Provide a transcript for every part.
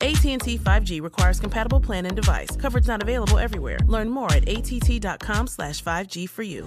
AT&T 5G requires compatible plan and device. Coverage not available everywhere. Learn more at att.com slash 5G for you.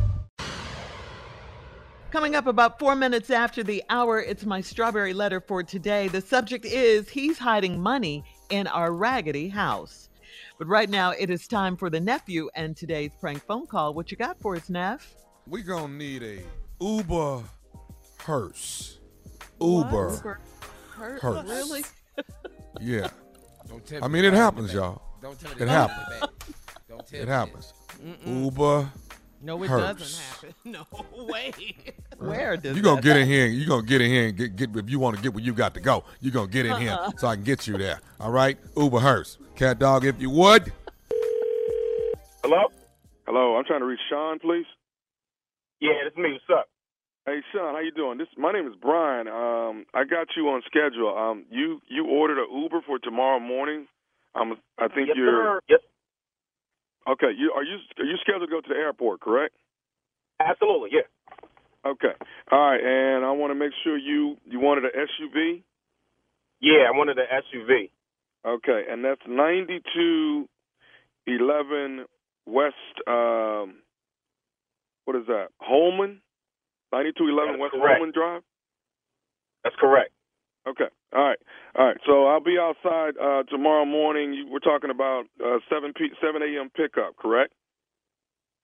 Coming up about four minutes after the hour, it's my strawberry letter for today. The subject is He's Hiding Money in Our Raggedy House. But right now, it is time for the nephew and today's prank phone call. What you got for us, Neff? We gonna need a Uber hearse. Uber. Uber Hearse? Hearse. Really? Yeah. Don't tell I mean, the it happens, y'all. Don't tell me It the happens. Don't tell It me happens. Mm-mm. Uber. No, it hearse. doesn't happen. No way. Where does You gonna that get in happen? here. You gonna get in here and get, get if you want to get where you got to go. You gonna get in here Uh-uh. so I can get you there. All right, Uber hearse. Cat dog, if you would. Hello? Hello, I'm trying to reach Sean, please. Yeah, it's me. What's up? Hey, Sean, how you doing? This my name is Brian. Um, I got you on schedule. Um, you you ordered an Uber for tomorrow morning. Um, I think yes, you're sir. Yes, okay. You are you are you scheduled to go to the airport? Correct? absolutely. Yeah. Okay. All right, and I want to make sure you you wanted an SUV. Yeah, I wanted an SUV. Okay, and that's ninety two eleven West. Um, what is that? Holman. Ninety two eleven West correct. Holman Drive. That's correct. Okay. All right. All right. So I'll be outside uh, tomorrow morning. We're talking about uh, seven p seven a.m. pickup, correct?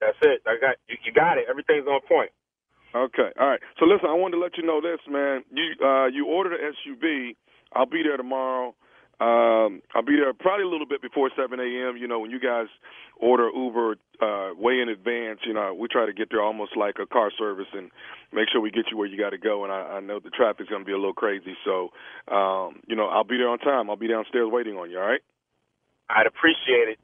That's it. I got you. You got it. Everything's on point. Okay. All right. So listen, I wanted to let you know this, man. You uh, you ordered an SUV. I'll be there tomorrow. Um, I'll be there probably a little bit before 7 a.m. You know, when you guys order Uber uh, way in advance, you know, we try to get there almost like a car service and make sure we get you where you got to go. And I, I know the traffic's going to be a little crazy, so um, you know, I'll be there on time. I'll be downstairs waiting on you. All right. I'd appreciate it.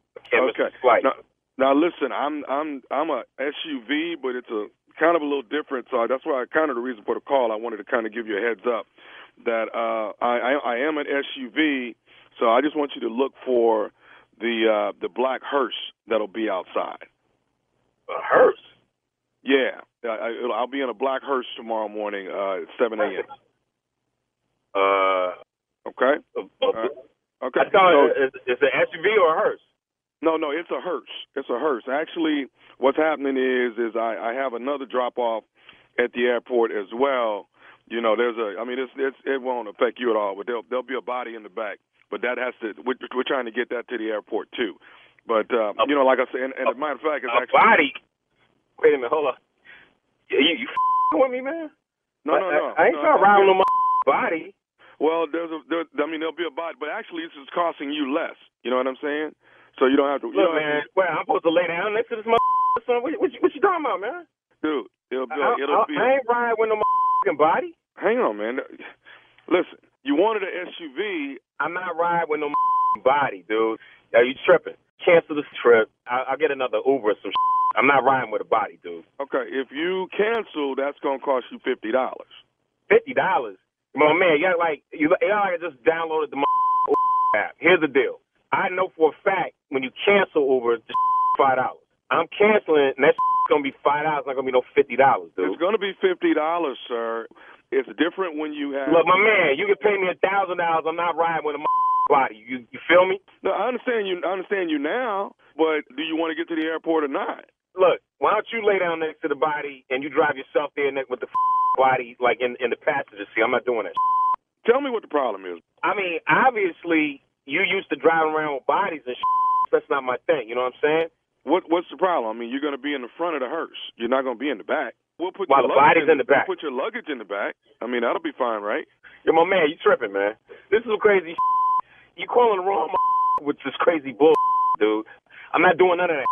Okay. Now, now listen, I'm I'm I'm a SUV, but it's a kind of a little different. So that's why I kind of the reason for the call. I wanted to kind of give you a heads up that uh, I, I I am an SUV. So I just want you to look for the uh, the black hearse that'll be outside. A hearse. Yeah, uh, I, I'll be in a black hearse tomorrow morning uh, at seven a.m. Uh. Okay. Uh, uh okay. I thought so, it's, it's an SUV or a hearse. No, no, it's a hearse. It's a hearse. Actually, what's happening is is I, I have another drop off at the airport as well. You know, there's a. I mean, it's, it's it won't affect you at all, but there'll there'll be a body in the back but that has to. We're, we're trying to get that to the airport too. But uh, you know, like I said, and, and as a matter of fact, it's A actually body. Wait a minute, hold on. You, you, you f***ing with me, man? no, no, no. I, I ain't no, trying to no, ride on my body. Well, there's a. There, I mean, there'll be a body, but actually, this is costing you less. You know what I'm saying? So you don't have to. You Look, don't man. Well, I'm supposed to lay down next to this motherfucker. Son. What, what, you- what you talking about, man? dude. It'll be. I, it'll I, be. I ain't riding with no motherfucking body. Hang on, man. Listen, you wanted an SUV. I'm not riding with no body, dude. Are you tripping? Cancel this trip. I, I'll get another Uber or some shit. I'm not riding with a body, dude. Okay, if you cancel, that's gonna cost you fifty dollars. Fifty dollars. Come on, man. You got like you, got like just downloaded the app. Here's the deal. I know for a fact when you cancel Uber, it's five dollars. I'm canceling, and that's gonna be five dollars. Not gonna be no fifty dollars, dude. It's gonna be fifty dollars, sir. It's different when you have. Look, my man, you can pay me a thousand dollars. I'm not riding with a body. You you feel me? No, I understand you. I understand you now, but do you want to get to the airport or not? Look, why don't you lay down next to the body and you drive yourself there next with the body like in in the passenger seat? I'm not doing that. Tell me what the problem is. I mean, obviously you used to driving around with bodies and that's not my thing. You know what I'm saying? What What's the problem? I mean, you're gonna be in the front of the hearse. You're not gonna be in the back. We'll put While your the luggage body's in the back. We'll put your luggage in the back. I mean, that'll be fine, right? Yo, my man, you tripping, man? This is some crazy. You calling the wrong with this crazy bull, dude? I'm not doing none of that.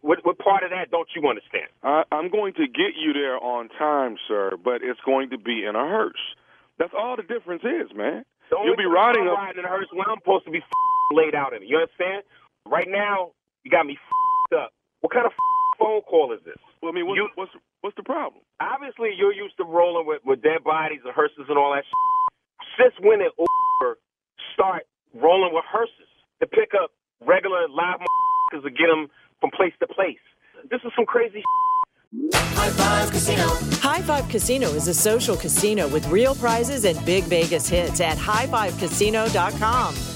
What, what part of that don't you understand? I, I'm going to get you there on time, sir, but it's going to be in a hearse. That's all the difference is, man. The You'll be riding I'm riding in a hearse when I'm supposed to be laid out in it. You understand? Right now, you got me up. What kind of phone call is this? Well, I mean, what's, You- what's what's the problem? Obviously, you're used to rolling with, with dead bodies and hearses and all that. Shit. Since when did Uber start rolling with hearses to pick up regular live motherfuckers to get them from place to place? This is some crazy. Shit. High Five Casino. High Five Casino is a social casino with real prizes and big Vegas hits at highfivecasino.com.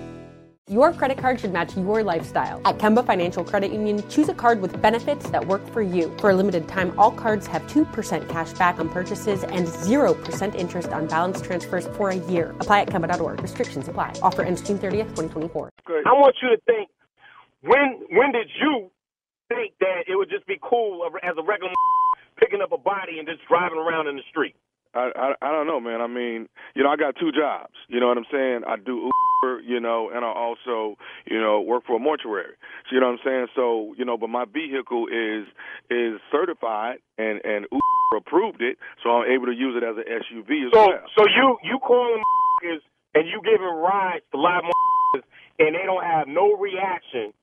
Your credit card should match your lifestyle. At Kemba Financial Credit Union, choose a card with benefits that work for you. For a limited time, all cards have 2% cash back on purchases and 0% interest on balance transfers for a year. Apply at Kemba.org. Restrictions apply. Offer ends June 30th, 2024. I want you to think when when did you think that it would just be cool as a regular picking up a body and just driving around in the street? I, I I don't know, man. I mean, you know, I got two jobs. You know what I'm saying? I do Uber, you know, and I also, you know, work for a mortuary. So you know what I'm saying? So you know, but my vehicle is is certified and and Uber approved it, so I'm able to use it as an SUV as So well. so you you calling and you give giving rides to live and they don't have no reaction,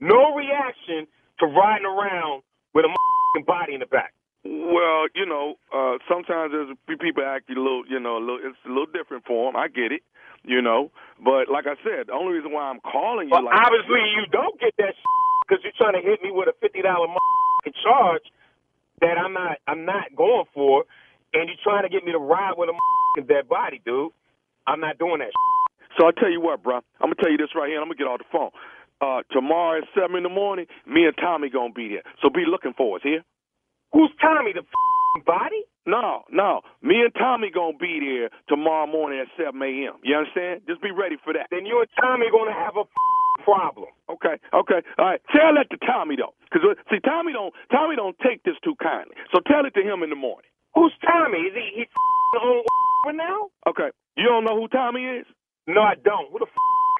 no reaction to riding around with a body in the back. Well, you know, uh, sometimes there's people act a little, you know, a little, it's a little different for them. I get it, you know, but like I said, the only reason why I'm calling you, But like, obviously you don't get that because you're trying to hit me with a fifty dollar charge that I'm not I'm not going for, and you're trying to get me to ride with a dead body, dude. I'm not doing that. So I tell you what, bro. I'm gonna tell you this right here. and I'm gonna get off the phone. Uh, tomorrow at seven in the morning, me and Tommy gonna be there. So be looking for us here. Who's Tommy? The body? No, no. Me and Tommy gonna be there tomorrow morning at seven a.m. You understand? Just be ready for that. Then you and Tommy gonna have a problem. Okay, okay, all right. Tell that to Tommy though, because uh, see, Tommy don't Tommy don't take this too kindly. So tell it to him in the morning. Who's Tommy? Is he he on now? Okay. You don't know who Tommy is? No, I don't. Who the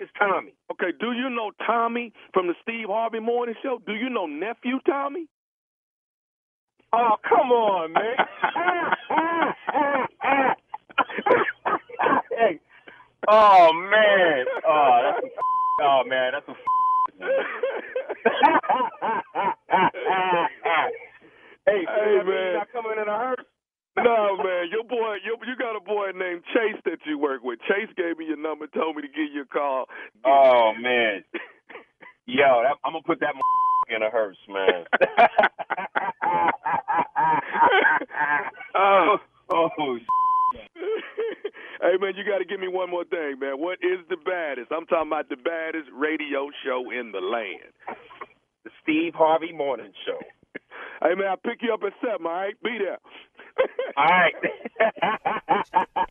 is Tommy? Okay. Do you know Tommy from the Steve Harvey Morning Show? Do you know nephew Tommy? Oh, come on, man. hey. Oh man. Oh, that's a, oh man, that's a Hey, Hey, man, not coming in a hearse? No, man. Your boy, you, you got a boy named Chase that you work with. Chase gave me your number, told me to give you a call. Oh man. Yo, that, I'm gonna put that in a hearse, man. oh, oh. hey, man, you got to give me one more thing, man. What is the baddest? I'm talking about the baddest radio show in the land. The Steve Harvey Morning Show. Hey, man, I'll pick you up at 7, all right? Be there. All right.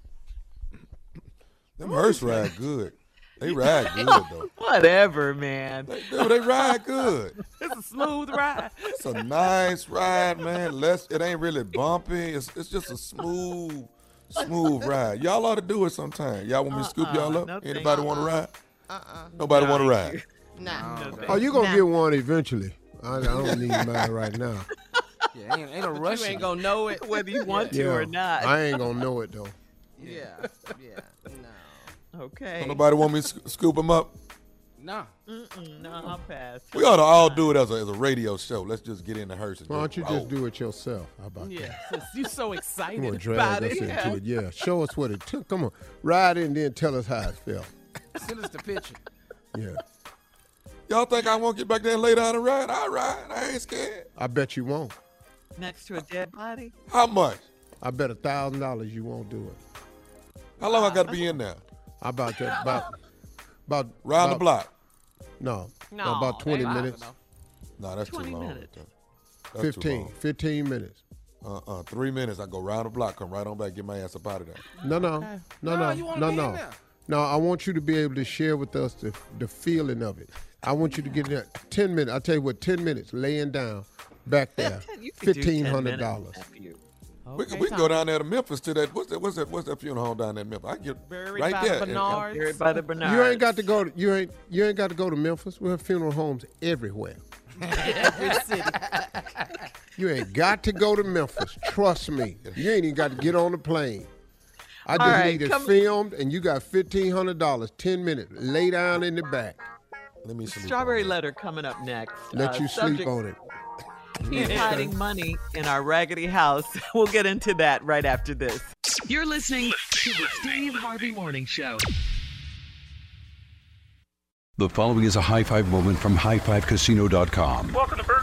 Them hearse ride good. They ride good though. Whatever, man. Dude, they ride good. It's a smooth ride. It's a nice ride, man. Less it ain't really bumpy. It's it's just a smooth, smooth ride. Y'all ought to do it sometime. Y'all want me to scoop uh-uh. y'all up? no thank Anybody you. want to ride? Uh-uh. Nobody want to ride. Nah. Oh, you gonna get one eventually. I, I don't need mine right now. Yeah, ain't, ain't a rush. You ain't gonna know it whether you want to Yeah, or not. I ain't gonna know it though. Yeah, yeah, no. Okay. Don't nobody want me to sc- scoop them up? Nah. Mm-mm, no, I'll pass. We ought to all do it as a, as a radio show. Let's just get in the hearse. and Why don't you roll. just do it yourself? How about Yeah, that? since you're so You excited want to drag about us it. into it? Yeah. Show us what it took. Come on, ride it and then tell us how it felt. Send us the picture. Yeah. Y'all think I won't get back there and lay down and ride? I ride. I ain't scared. I bet you won't. Next to a dead body? How much? I bet a thousand dollars you won't do it. How long I got to be in there? How about that? About about Round the block. No. No, about twenty ain't minutes. No, that's too 20 long. minutes. That's too 15, long. 15 minutes. Uh-uh. Three minutes. I go round the block, come right on back, get my ass up out of there. No, no, no, No, no, wanna no, be in no. there. No, I want you to be able to share with us the, the feeling of it. I want you to get in there. 10 minutes. I'll tell you what, 10 minutes laying down back there. You could do $1,500. minutes, nephew. We, can- we can go down there to Memphis to that. What's that? What's that? What's that funeral home down there in Memphis? I get Buried right by there. the and- Bernards. Buried by the Bernards. You ain't got to go. To, you ain't. You ain't got to go to Memphis. We have funeral homes everywhere. Every city. You ain't got to go to Memphis. Trust me. You ain't even got to get on the plane. I just right, need it come- filmed, and you got fifteen hundred dollars. Ten minutes. Lay down in the back. Let me sleep. Strawberry letter coming up next. Let Uh, you subject- sleep on it. He's hiding money in our raggedy house. We'll get into that right after this. You're listening to the Steve Harvey Morning Show. The following is a high five moment from highfivecasino.com. Welcome to Burger